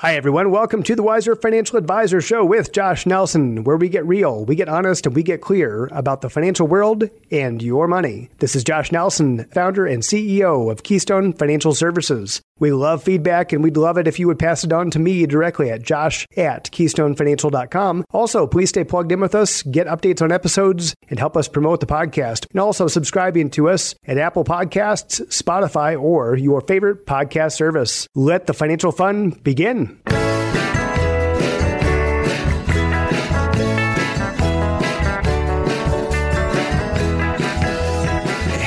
Hi, everyone. Welcome to the Wiser Financial Advisor Show with Josh Nelson, where we get real, we get honest, and we get clear about the financial world and your money. This is Josh Nelson, founder and CEO of Keystone Financial Services. We love feedback and we'd love it if you would pass it on to me directly at josh at keystonefinancial.com. Also, please stay plugged in with us, get updates on episodes, and help us promote the podcast. And also subscribing to us at Apple Podcasts, Spotify, or your favorite podcast service. Let the financial fun begin.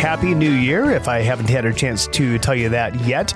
Happy New Year, if I haven't had a chance to tell you that yet.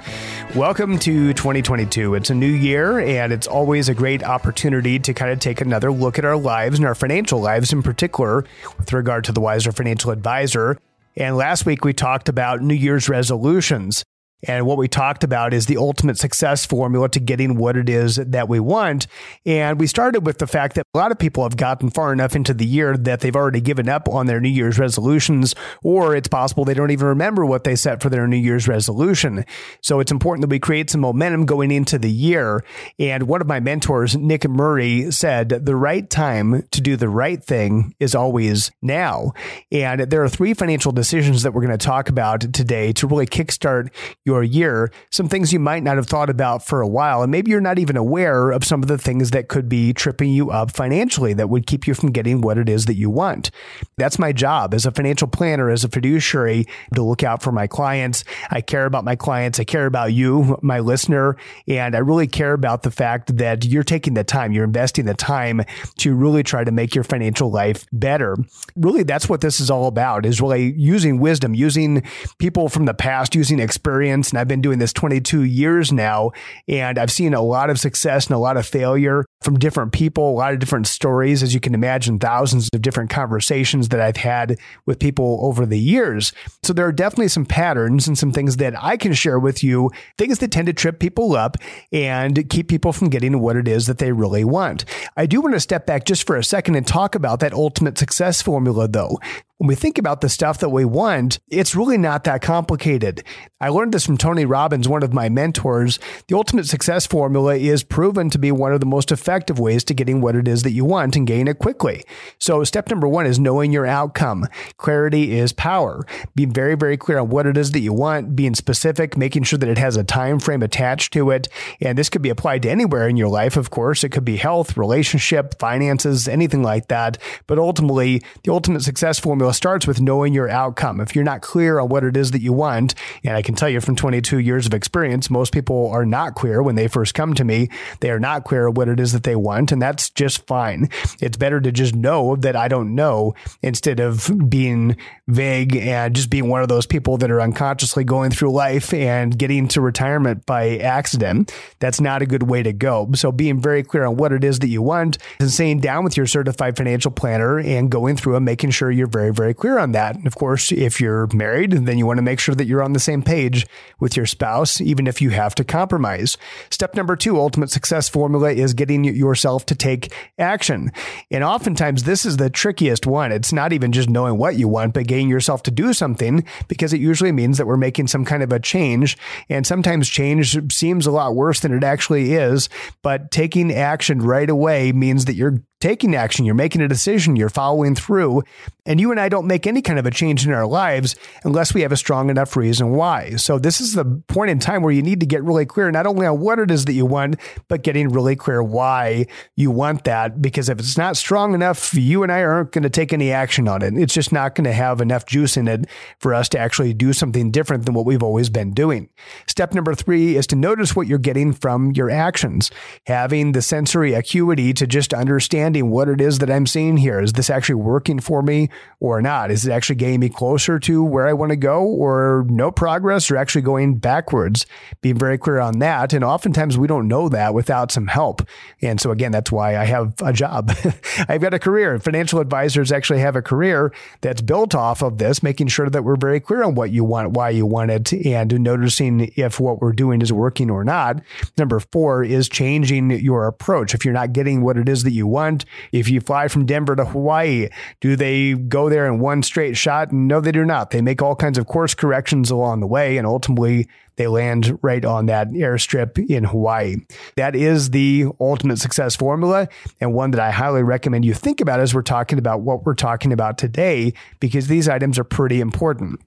Welcome to 2022. It's a new year, and it's always a great opportunity to kind of take another look at our lives and our financial lives in particular with regard to the Wiser Financial Advisor. And last week we talked about New Year's resolutions. And what we talked about is the ultimate success formula to getting what it is that we want. And we started with the fact that a lot of people have gotten far enough into the year that they've already given up on their New Year's resolutions, or it's possible they don't even remember what they set for their New Year's resolution. So it's important that we create some momentum going into the year. And one of my mentors, Nick Murray, said the right time to do the right thing is always now. And there are three financial decisions that we're going to talk about today to really kickstart your year, some things you might not have thought about for a while. And maybe you're not even aware of some of the things that could be tripping you up financially that would keep you from getting what it is that you want. That's my job as a financial planner, as a fiduciary to look out for my clients. I care about my clients. I care about you, my listener. And I really care about the fact that you're taking the time, you're investing the time to really try to make your financial life better. Really, that's what this is all about is really using wisdom, using people from the past, using experience and I've been doing this 22 years now and I've seen a lot of success and a lot of failure from different people, a lot of different stories, as you can imagine, thousands of different conversations that I've had with people over the years. So there are definitely some patterns and some things that I can share with you, things that tend to trip people up and keep people from getting what it is that they really want. I do want to step back just for a second and talk about that ultimate success formula, though when we think about the stuff that we want, it's really not that complicated. I learned this from Tony Robbins, one of my mentors. The ultimate success formula is proven to be one of the most effective ways to getting what it is that you want and gain it quickly. So, step number one is knowing your outcome. Clarity is power. Being very, very clear on what it is that you want, being specific, making sure that it has a time frame attached to it. And this could be applied to anywhere in your life, of course. It could be health, relationship, finances, anything like that. But ultimately, the ultimate success formula formula starts with knowing your outcome. If you're not clear on what it is that you want, and I can tell you from 22 years of experience, most people are not clear when they first come to me. They are not clear what it is that they want, and that's just fine. It's better to just know that I don't know instead of being vague and just being one of those people that are unconsciously going through life and getting to retirement by accident. That's not a good way to go. So being very clear on what it is that you want and sitting down with your certified financial planner and going through and making sure you're very, very clear on that. And of course, if you're married, then you want to make sure that you're on the same page with your spouse, even if you have to compromise. Step number two, ultimate success formula is getting yourself to take action. And oftentimes, this is the trickiest one. It's not even just knowing what you want, but getting yourself to do something because it usually means that we're making some kind of a change. And sometimes change seems a lot worse than it actually is. But taking action right away means that you're taking action, you're making a decision, you're following through. And you and I don't make any kind of a change in our lives unless we have a strong enough reason why. So, this is the point in time where you need to get really clear, not only on what it is that you want, but getting really clear why you want that. Because if it's not strong enough, you and I aren't going to take any action on it. It's just not going to have enough juice in it for us to actually do something different than what we've always been doing. Step number three is to notice what you're getting from your actions, having the sensory acuity to just understand understanding what it is that I'm seeing here. Is this actually working for me or not? Is it actually getting me closer to where I want to go or no progress or actually going backwards? Being very clear on that. And oftentimes we don't know that without some help. And so again, that's why I have a job. I've got a career. Financial advisors actually have a career that's built off of this, making sure that we're very clear on what you want, why you want it, and noticing if what we're doing is working or not. Number four is changing your approach. If you're not getting what it is that you want, if you fly from Denver to Hawaii, do they go there in one straight shot. No, they do not. They make all kinds of course corrections along the way, and ultimately they land right on that airstrip in Hawaii. That is the ultimate success formula, and one that I highly recommend you think about as we're talking about what we're talking about today, because these items are pretty important.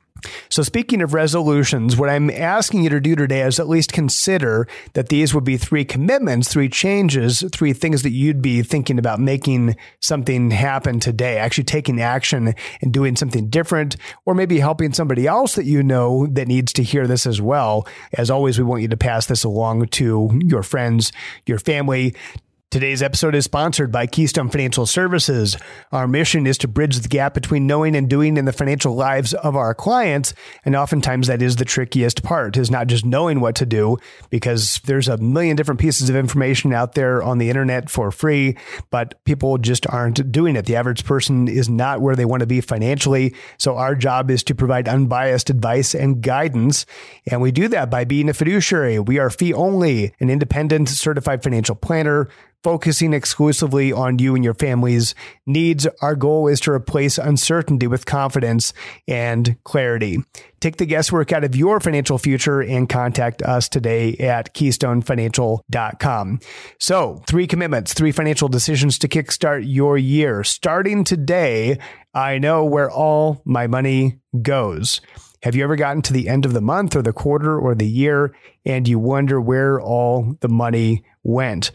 So, speaking of resolutions, what I'm asking you to do today is at least consider that these would be three commitments, three changes, three things that you'd be thinking about making something happen today, actually taking action and doing something different, or maybe helping somebody else that you know that needs to hear this as well. As always, we want you to pass this along to your friends, your family, Today's episode is sponsored by Keystone Financial Services. Our mission is to bridge the gap between knowing and doing in the financial lives of our clients. And oftentimes that is the trickiest part is not just knowing what to do because there's a million different pieces of information out there on the internet for free, but people just aren't doing it. The average person is not where they want to be financially. So our job is to provide unbiased advice and guidance. And we do that by being a fiduciary. We are fee only, an independent certified financial planner focusing exclusively on you and your family's needs. Our goal is to replace uncertainty with confidence and clarity. Take the guesswork out of your financial future and contact us today at keystonefinancial.com. So, three commitments, three financial decisions to kickstart your year. Starting today, I know where all my money goes. Have you ever gotten to the end of the month or the quarter or the year and you wonder where all the money went?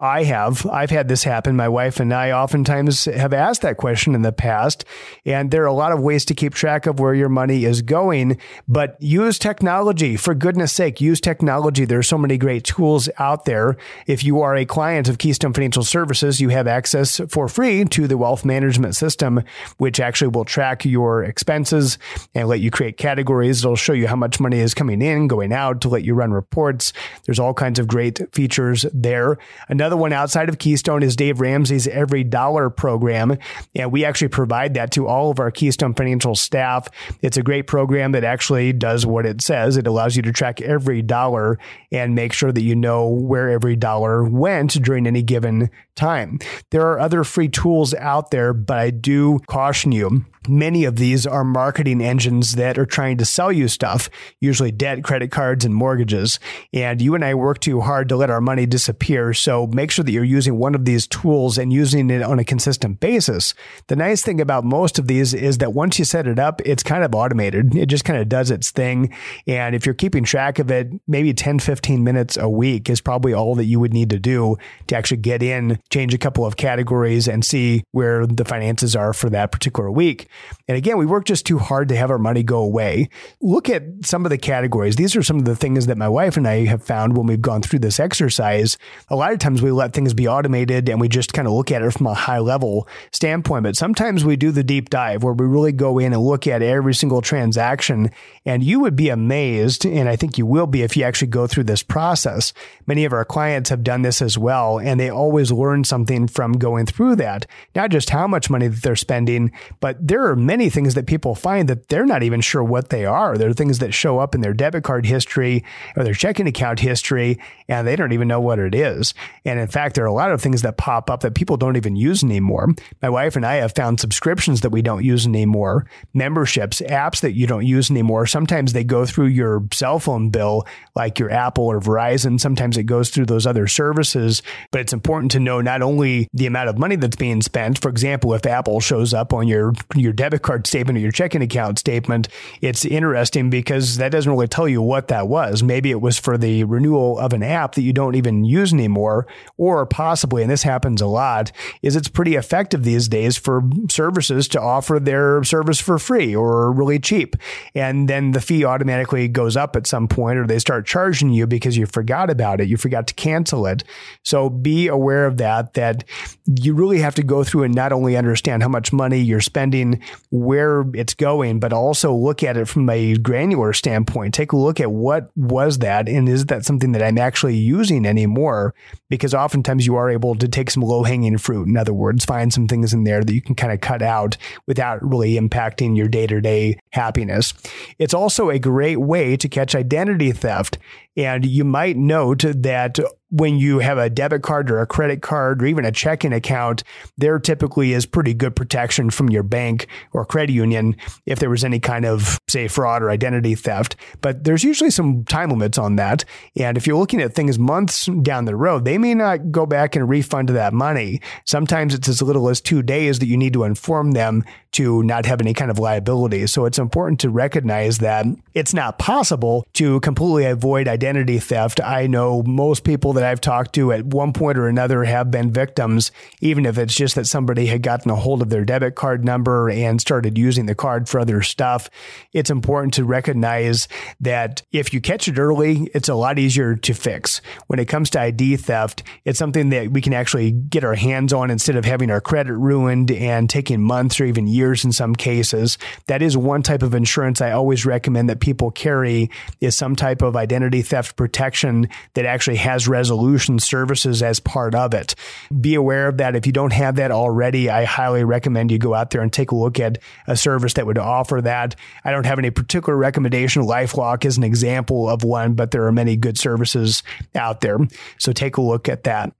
I have. I've had this happen. My wife and I oftentimes have asked that question in the past. And there are a lot of ways to keep track of where your money is going, but use technology. For goodness sake, use technology. There are so many great tools out there. If you are a client of Keystone Financial Services, you have access for free to the wealth management system, which actually will track your expenses and let you create categories. It'll show you how much money is coming in, going out to let you run reports. There's all kinds of great features there. Another Another one outside of Keystone is Dave Ramsey's Every Dollar program. And we actually provide that to all of our Keystone financial staff. It's a great program that actually does what it says. It allows you to track every dollar and make sure that you know where every dollar went during any given time. There are other free tools out there, but I do caution you Many of these are marketing engines that are trying to sell you stuff, usually debt, credit cards, and mortgages. And you and I work too hard to let our money disappear. So make sure that you're using one of these tools and using it on a consistent basis. The nice thing about most of these is that once you set it up, it's kind of automated. It just kind of does its thing. And if you're keeping track of it, maybe 10, 15 minutes a week is probably all that you would need to do to actually get in, change a couple of categories and see where the finances are for that particular week. And again, we work just too hard to have our money go away. Look at some of the categories. These are some of the things that my wife and I have found when we've gone through this exercise. A lot of times we let things be automated and we just kind of look at it from a high level standpoint. But sometimes we do the deep dive where we really go in and look at every single transaction. And you would be amazed, and I think you will be if you actually go through this process. Many of our clients have done this as well, and they always learn something from going through that. Not just how much money that they're spending, but there there are many things that people find that they're not even sure what they are. There are things that show up in their debit card history or their checking account history, and they don't even know what it is. And in fact, there are a lot of things that pop up that people don't even use anymore. My wife and I have found subscriptions that we don't use anymore, memberships, apps that you don't use anymore. Sometimes they go through your cell phone bill, like your Apple or Verizon. Sometimes it goes through those other services. But it's important to know not only the amount of money that's being spent. For example, if Apple shows up on your your debit card statement or your checking account statement, it's interesting because that doesn't really tell you what that was. Maybe it was for the renewal of an app that you don't even use anymore, or possibly, and this happens a lot, is it's pretty effective these days for services to offer their service for free or really cheap. And then the fee automatically goes up at some point or they start charging you because you forgot about it. You forgot to cancel it. So be aware of that, that you really have to go through and not only understand how much money you're spending where it's going, but also look at it from a granular standpoint. Take a look at what was that and is that something that I'm actually using anymore? Because oftentimes you are able to take some low hanging fruit. In other words, find some things in there that you can kind of cut out without really impacting your day to day happiness. It's also a great way to catch identity theft. And you might note that when you have a debit card or a credit card or even a checking account, there typically is pretty good protection from your bank or credit union if there was any kind of, say, fraud or identity theft. But there's usually some time limits on that. And if you're looking at things months down the road, they may not go back and refund that money. Sometimes it's as little as two days that you need to inform them to not have any kind of liability. So it's important to recognize that it's not possible to completely avoid identity theft. I know most people that I've talked to at one point or another have been victims, even if it's just that somebody had gotten a hold of their debit card number and started using the card for other stuff. It's important to recognize that if you catch it early, it's a lot easier to fix. When it comes to ID theft, it's something that we can actually get our hands on instead of having our credit ruined and taking months or even years years in some cases. That is one type of insurance I always recommend that people carry is some type of identity theft protection that actually has resolution services as part of it. Be aware of that. If you don't have that already, I highly recommend you go out there and take a look at a service that would offer that. I don't have any particular recommendation. LifeLock is an example of one, but there are many good services out there. So take a look at that.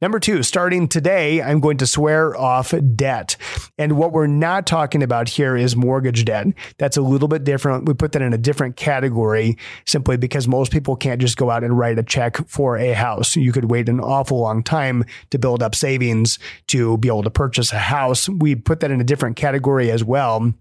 Number two, starting today, I'm going to swear off debt. And what we're not talking about here is mortgage debt. That's a little bit different. We put that in a different category simply because most people can't just go out and write a check for a house. You could wait an awful long time to build up savings to be able to purchase a house. We put that in a different category as well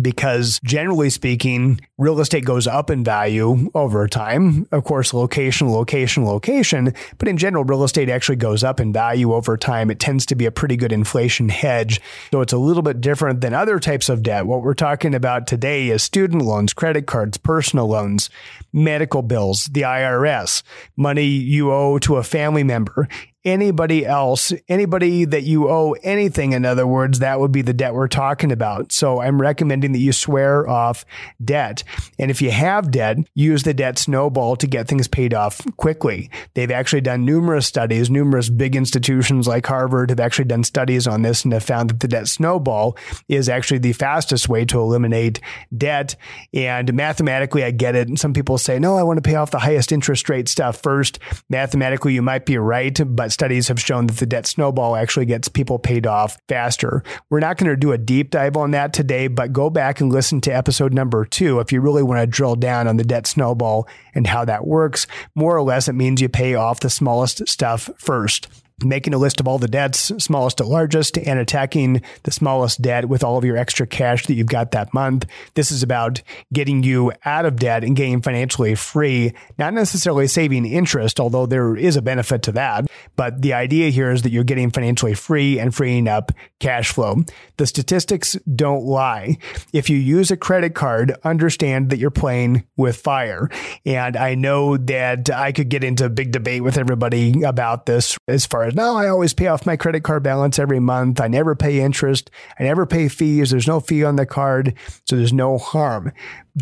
because generally speaking, real estate goes up in value over time. Of course, location, location, location, but in general, real estate actually goes up in value over time. It tends to be a pretty good inflation hedge. So it's a little bit different than other types of debt. What we're talking about today is student loans, credit cards, personal loans, medical bills, the IRS, money you owe to a family member anybody else, anybody that you owe anything, in other words, that would be the debt we're talking about. So I'm recommending that you swear off debt. And if you have debt, use the debt snowball to get things paid off quickly. They've actually done numerous studies, numerous big institutions like Harvard have actually done studies on this and have found that the debt snowball is actually the fastest way to eliminate debt. And mathematically, I get it. And some people say, no, I want to pay off the highest interest rate stuff first. Mathematically, you might be right, but studies have shown that the debt snowball actually gets people paid off faster. We're not going to do a deep dive on that today, but go back and listen to episode number two if you really want to drill down on the debt snowball and how that works. More or less, it means you pay off the smallest stuff first making a list of all the debts, smallest to largest, and attacking the smallest debt with all of your extra cash that you've got that month. This is about getting you out of debt and getting financially free, not necessarily saving interest, although there is a benefit to that. But the idea here is that you're getting financially free and freeing up cash flow. The statistics don't lie. If you use a credit card, understand that you're playing with fire. And I know that I could get into a big debate with everybody about this as far no, I always pay off my credit card balance every month. I never pay interest. I never pay fees. There's no fee on the card. So there's no harm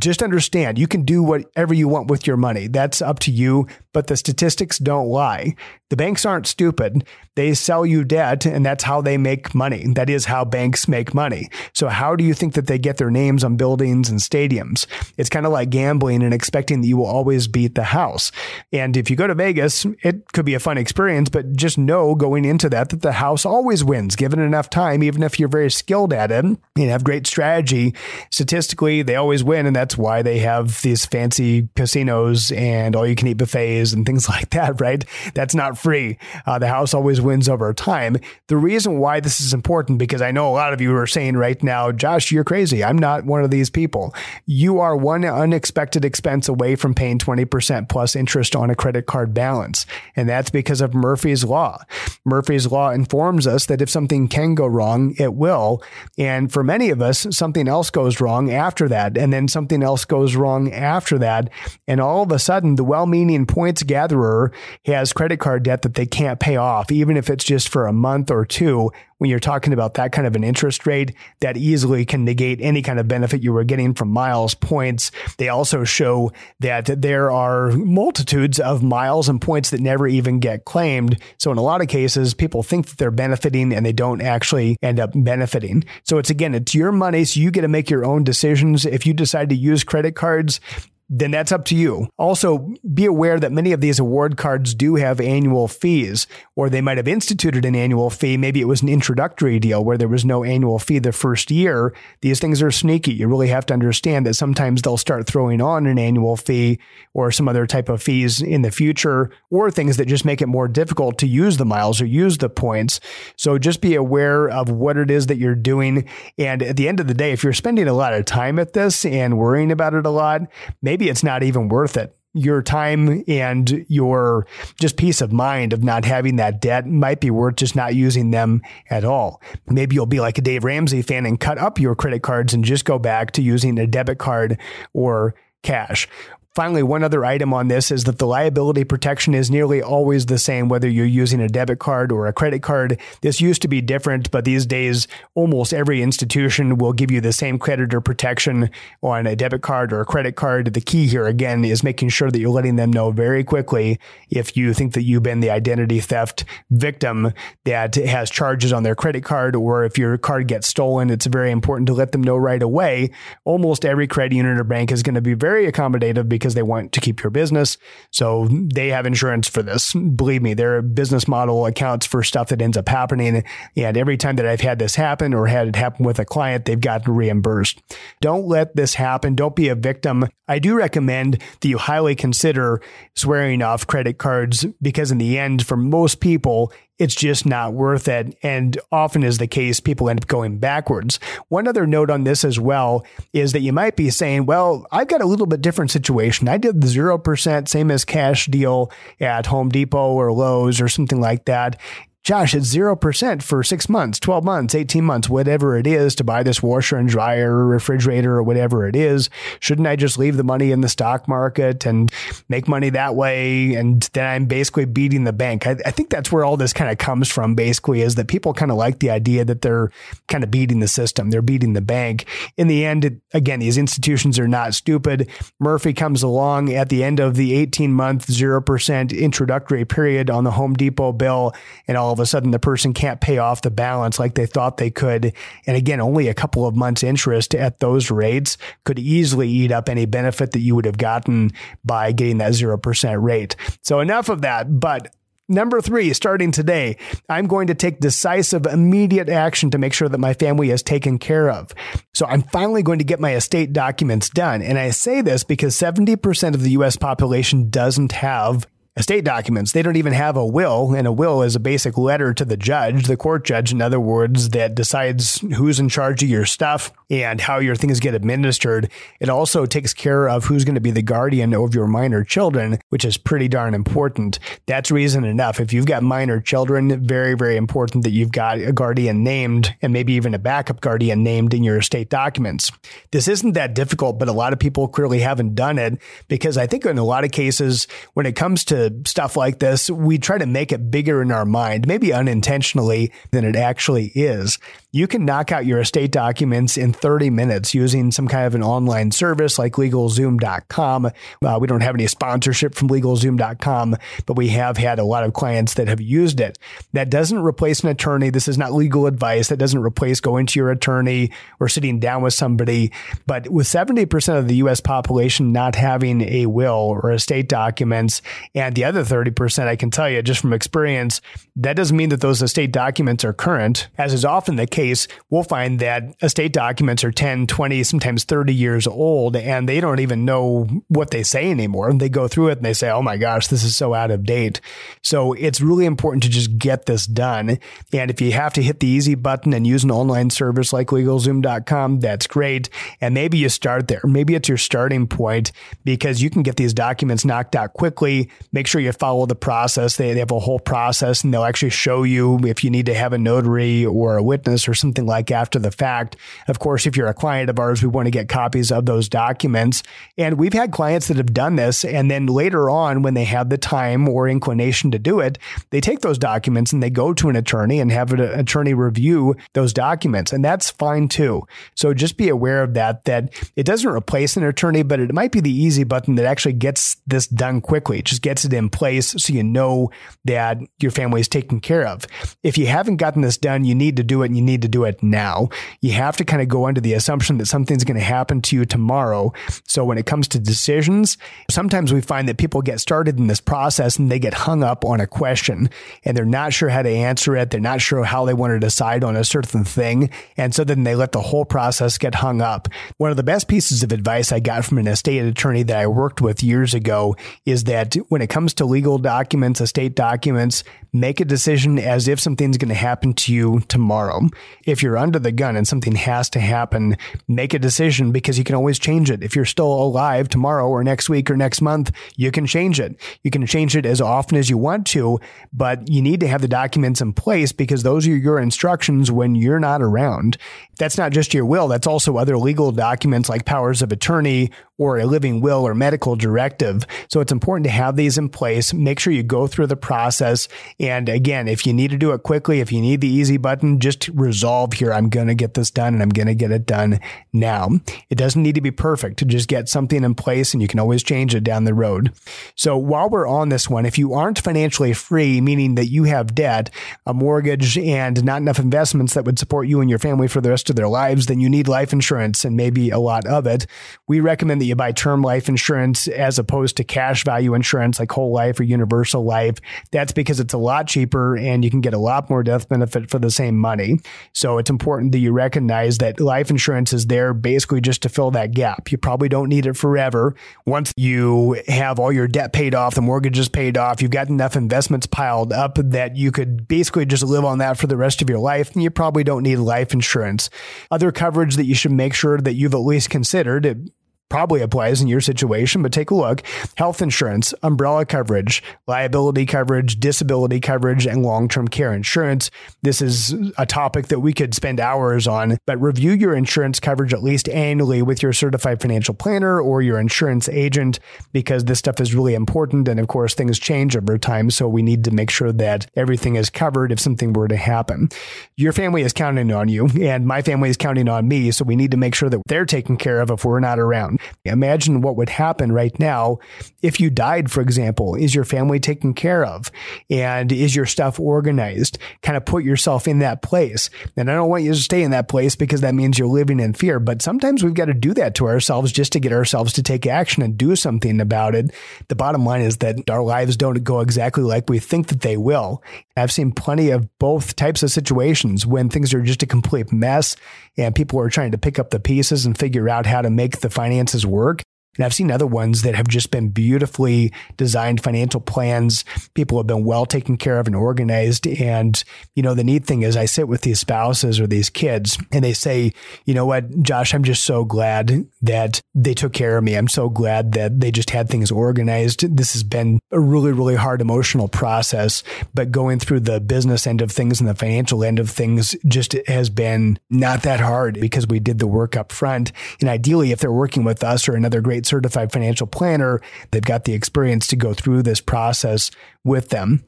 just understand you can do whatever you want with your money. That's up to you, but the statistics don't lie. The banks aren't stupid. They sell you debt, and that's how they make money. That is how banks make money. So, how do you think that they get their names on buildings and stadiums? It's kind of like gambling and expecting that you will always beat the house. And if you go to Vegas, it could be a fun experience, but just know going into that that the house always wins given enough time, even if you're very skilled at it and have great strategy. Statistically, they always win, and that's that's why they have these fancy casinos and all you can eat buffets and things like that, right? That's not free. Uh, the house always wins over time. The reason why this is important, because I know a lot of you are saying right now, Josh, you're crazy. I'm not one of these people. You are one unexpected expense away from paying 20% plus interest on a credit card balance. And that's because of Murphy's Law. Murphy's Law informs us that if something can go wrong, it will. And for many of us, something else goes wrong after that. And then something else goes wrong after that. And all of a sudden, the well meaning points gatherer has credit card debt that they can't pay off, even if it's just for a month or two when you're talking about that kind of an interest rate that easily can negate any kind of benefit you were getting from miles points. They also show that there are multitudes of miles and points that never even get claimed. So in a lot of cases, people think that they're benefiting and they don't actually end up benefiting. So it's again, it's your money. So you get to make your own decisions. If you decide to use credit cards, then that's up to you. Also, be aware that many of these award cards do have annual fees, or they might have instituted an annual fee. Maybe it was an introductory deal where there was no annual fee the first year. These things are sneaky. You really have to understand that sometimes they'll start throwing on an annual fee or some other type of fees in the future, or things that just make it more difficult to use the miles or use the points. So just be aware of what it is that you're doing. And at the end of the day, if you're spending a lot of time at this and worrying about it a lot, maybe it's not even worth it your time and your just peace of mind of not having that debt might be worth just not using them at all. Maybe you'll be like a Dave Ramsey fan and cut up your credit cards and just go back to using a debit card or cash. Finally, one other item on this is that the liability protection is nearly always the same whether you're using a debit card or a credit card. This used to be different, but these days almost every institution will give you the same creditor protection on a debit card or a credit card. The key here again is making sure that you're letting them know very quickly if you think that you've been the identity theft victim that has charges on their credit card or if your card gets stolen. It's very important to let them know right away. Almost every credit union or bank is going to be very accommodative because because they want to keep your business. So they have insurance for this. Believe me, their business model accounts for stuff that ends up happening. And every time that I've had this happen or had it happen with a client, they've gotten reimbursed. Don't let this happen. Don't be a victim. I do recommend that you highly consider swearing off credit cards because in the end, for most people, it's just not worth it. And often is the case, people end up going backwards. One other note on this as well is that you might be saying, well, I've got a little bit different situation. I did the 0% same as cash deal at Home Depot or Lowe's or something like that. Josh, it's 0% for six months, 12 months, 18 months, whatever it is to buy this washer and dryer or refrigerator or whatever it is. Shouldn't I just leave the money in the stock market and make money that way? And then I'm basically beating the bank. I, I think that's where all this kind of comes from, basically, is that people kind of like the idea that they're kind of beating the system. They're beating the bank. In the end, it, again, these institutions are not stupid. Murphy comes along at the end of the 18 month, 0% introductory period on the Home Depot bill and all of a sudden the person can't pay off the balance like they thought they could. And again, only a couple of months interest at those rates could easily eat up any benefit that you would have gotten by getting that 0% rate. So enough of that. But Number three, starting today, I'm going to take decisive, immediate action to make sure that my family is taken care of. So I'm finally going to get my estate documents done. And I say this because 70% of the US population doesn't have estate documents. They don't even have a will, and a will is a basic letter to the judge, the court judge, in other words, that decides who's in charge of your stuff and how your things get administered. It also takes care of who's going to be the guardian of your minor children, which is pretty darn important. That's reason enough. If you've got minor children, very, very important that you've got a guardian named and maybe even a backup guardian named in your estate documents. This isn't that difficult, but a lot of people clearly haven't done it because I think in a lot of cases, when it comes to stuff like this, we try to make it bigger in our mind, maybe unintentionally than it actually is. You can knock out your estate documents in 30 minutes using some kind of an online service like LegalZoom.com. Uh, we don't have any sponsorship from LegalZoom.com, but we have had a lot of clients that have used it. That doesn't replace an attorney. This is not legal advice. That doesn't replace going to your attorney or sitting down with somebody. But with 70% of the US population not having a will or estate documents and the other 30%, I can tell you just from experience, that doesn't mean that those estate documents are current. As is often the case, we'll find that estate documents are 10, 20, sometimes 30 years old, and they don't even know what they say anymore. They go through it and they say, oh my gosh, this is so out of date. So it's really important to just get this done. And if you have to hit the easy button and use an online service like LegalZoom.com, that's great. And maybe you start there. Maybe it's your starting point because you can get these documents knocked out quickly. Make make sure you follow the process. They, they have a whole process and they'll actually show you if you need to have a notary or a witness or something like after the fact. Of course, if you're a client of ours, we want to get copies of those documents. And we've had clients that have done this. And then later on, when they have the time or inclination to do it, they take those documents and they go to an attorney and have an attorney review those documents. And that's fine too. So just be aware of that, that it doesn't replace an attorney, but it might be the easy button that actually gets this done quickly. It just gets it in place so you know that your family is taken care of. If you haven't gotten this done, you need to do it and you need need to do it now. You have to kind of go under the assumption that something's going to happen to you tomorrow. So when it comes to decisions, sometimes we find that people get started in this process and they get hung up on a question and they're not sure how to answer it. They're not sure how they want to decide on a certain thing. And so then they let the whole process get hung up. One of the best pieces of advice I got from an estate attorney that I worked with years ago is that when it comes to legal documents, estate documents, make a decision as if something's going to happen to you tomorrow. If you're under the gun and something has to happen, make a decision because you can always change it. If you're still alive tomorrow or next week or next month, you can change it. You can change it as often as you want to, but you need to have the documents in place because those are your instructions when you're not around. That's not just your will, that's also other legal documents like powers of attorney or a living will or medical directive. So it's important to have these in place. Make sure you go through the process. And again, if you need to do it quickly, if you need the easy button, just resolve here. I'm going to get this done and I'm going to get it done now. It doesn't need to be perfect to just get something in place and you can always change it down the road. So while we're on this one, if you aren't financially free, meaning that you have debt, a mortgage, and not enough investments that would support you and your family for the rest of their lives, then you need life insurance and maybe a lot of it. We recommend that you buy term life insurance as opposed to cash value insurance like whole life or universal life. That's because it's a lot cheaper and you can get a lot more death benefit for the same money. So it's important that you recognize that life insurance is there basically just to fill that gap. You probably don't need it forever. Once you have all your debt paid off, the mortgage is paid off, you've got enough investments piled up that you could basically just live on that for the rest of your life, and you probably don't need life insurance. Other coverage that you should make sure that you've at least considered probably applies in your situation, but take a look. Health insurance, umbrella coverage, liability coverage, disability coverage, and long term care insurance. This is a topic that we could spend hours on, but review your insurance coverage at least annually with your certified financial planner or your insurance agent because this stuff is really important. And of course, things change over time. So we need to make sure that everything is covered if something were to happen. Your family is counting on you, and my family is counting on me. So we need to make sure that they're taken care of if we're not around. Imagine what would happen right now if you died, for example. Is your family taken care of? And is your stuff organized? Kind of put yourself in that place. And I don't want you to stay in that place because that means you're living in fear. But sometimes we've got to do that to ourselves just to get ourselves to take action and do something about it. The bottom line is that our lives don't go exactly like we think that they will. I've seen plenty of both types of situations when things are just a complete mess and people are trying to pick up the pieces and figure out how to make the finances work. And I've seen other ones that have just been beautifully designed financial plans. People have been well taken care of and organized. And, you know, the neat thing is I sit with these spouses or these kids and they say, you know what, Josh, I'm just so glad that they took care of me. I'm so glad that they just had things organized. This has been a really, really hard emotional process, but going through the business end of things and the financial end of things just has been not that hard because we did the work up front. And ideally, if they're working with us or another great certified financial planner. They've got the experience to go through this process with them.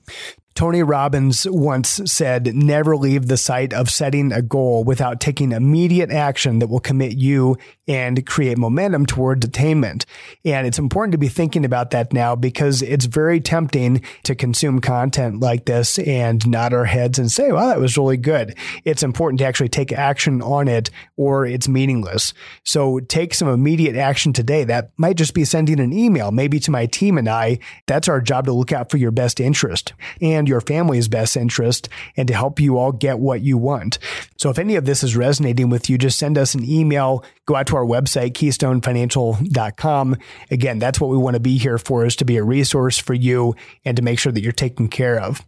Tony Robbins once said, never leave the site of setting a goal without taking immediate action that will commit you and create momentum towards attainment. And it's important to be thinking about that now because it's very tempting to consume content like this and nod our heads and say, well, that was really good. It's important to actually take action on it or it's meaningless. So take some immediate action today. That might just be sending an email, maybe to my team and I. That's our job to look out for your best interest. And your family's best interest and to help you all get what you want. So if any of this is resonating with you, just send us an email, go out to our website, keystonefinancial.com. Again, that's what we want to be here for is to be a resource for you and to make sure that you're taken care of.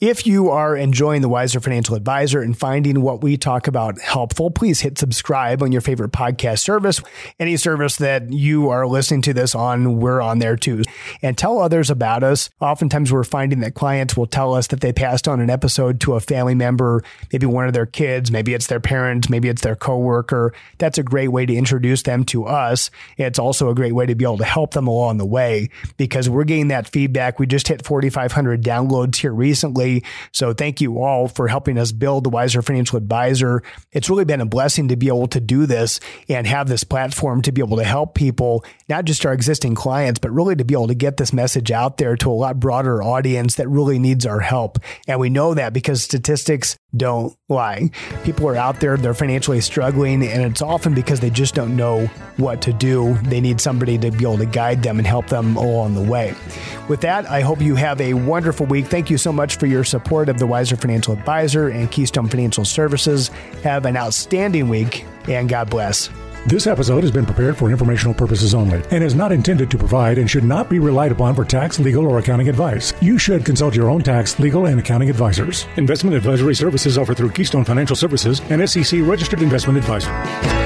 If you are enjoying the Wiser Financial Advisor and finding what we talk about helpful, please hit subscribe on your favorite podcast service. Any service that you are listening to this on, we're on there too. And tell others about us. Oftentimes we're finding that clients will tell us that they passed on an episode to a family member, maybe one of their kids, maybe it's their parents, maybe it's their coworker. That's a great way to introduce them to us. It's also a great way to be able to help them along the way because we're getting that feedback. We just hit 4,500 downloads here recently So thank you all for helping us build the Wiser Financial Advisor. It's really been a blessing to be able to do this and have this platform to be able to help people, not just our existing clients, but really to be able to get this message out there to a lot broader audience that really needs our help. And we know that because statistics don't lie. People are out there, they're financially struggling, and it's often because they just don't know what to do. They need somebody to be able to guide them and help them along the way. With that, I hope you have a wonderful week. Thank you so much for your support of the Wiser Financial Advisor and Keystone Financial Services. Have an outstanding week, and God bless. This episode has been prepared for informational purposes only and is not intended to provide and should not be relied upon for tax, legal, or accounting advice. You should consult your own tax, legal, and accounting advisors. Investment advisory services offered through Keystone Financial Services and SEC registered investment advisor.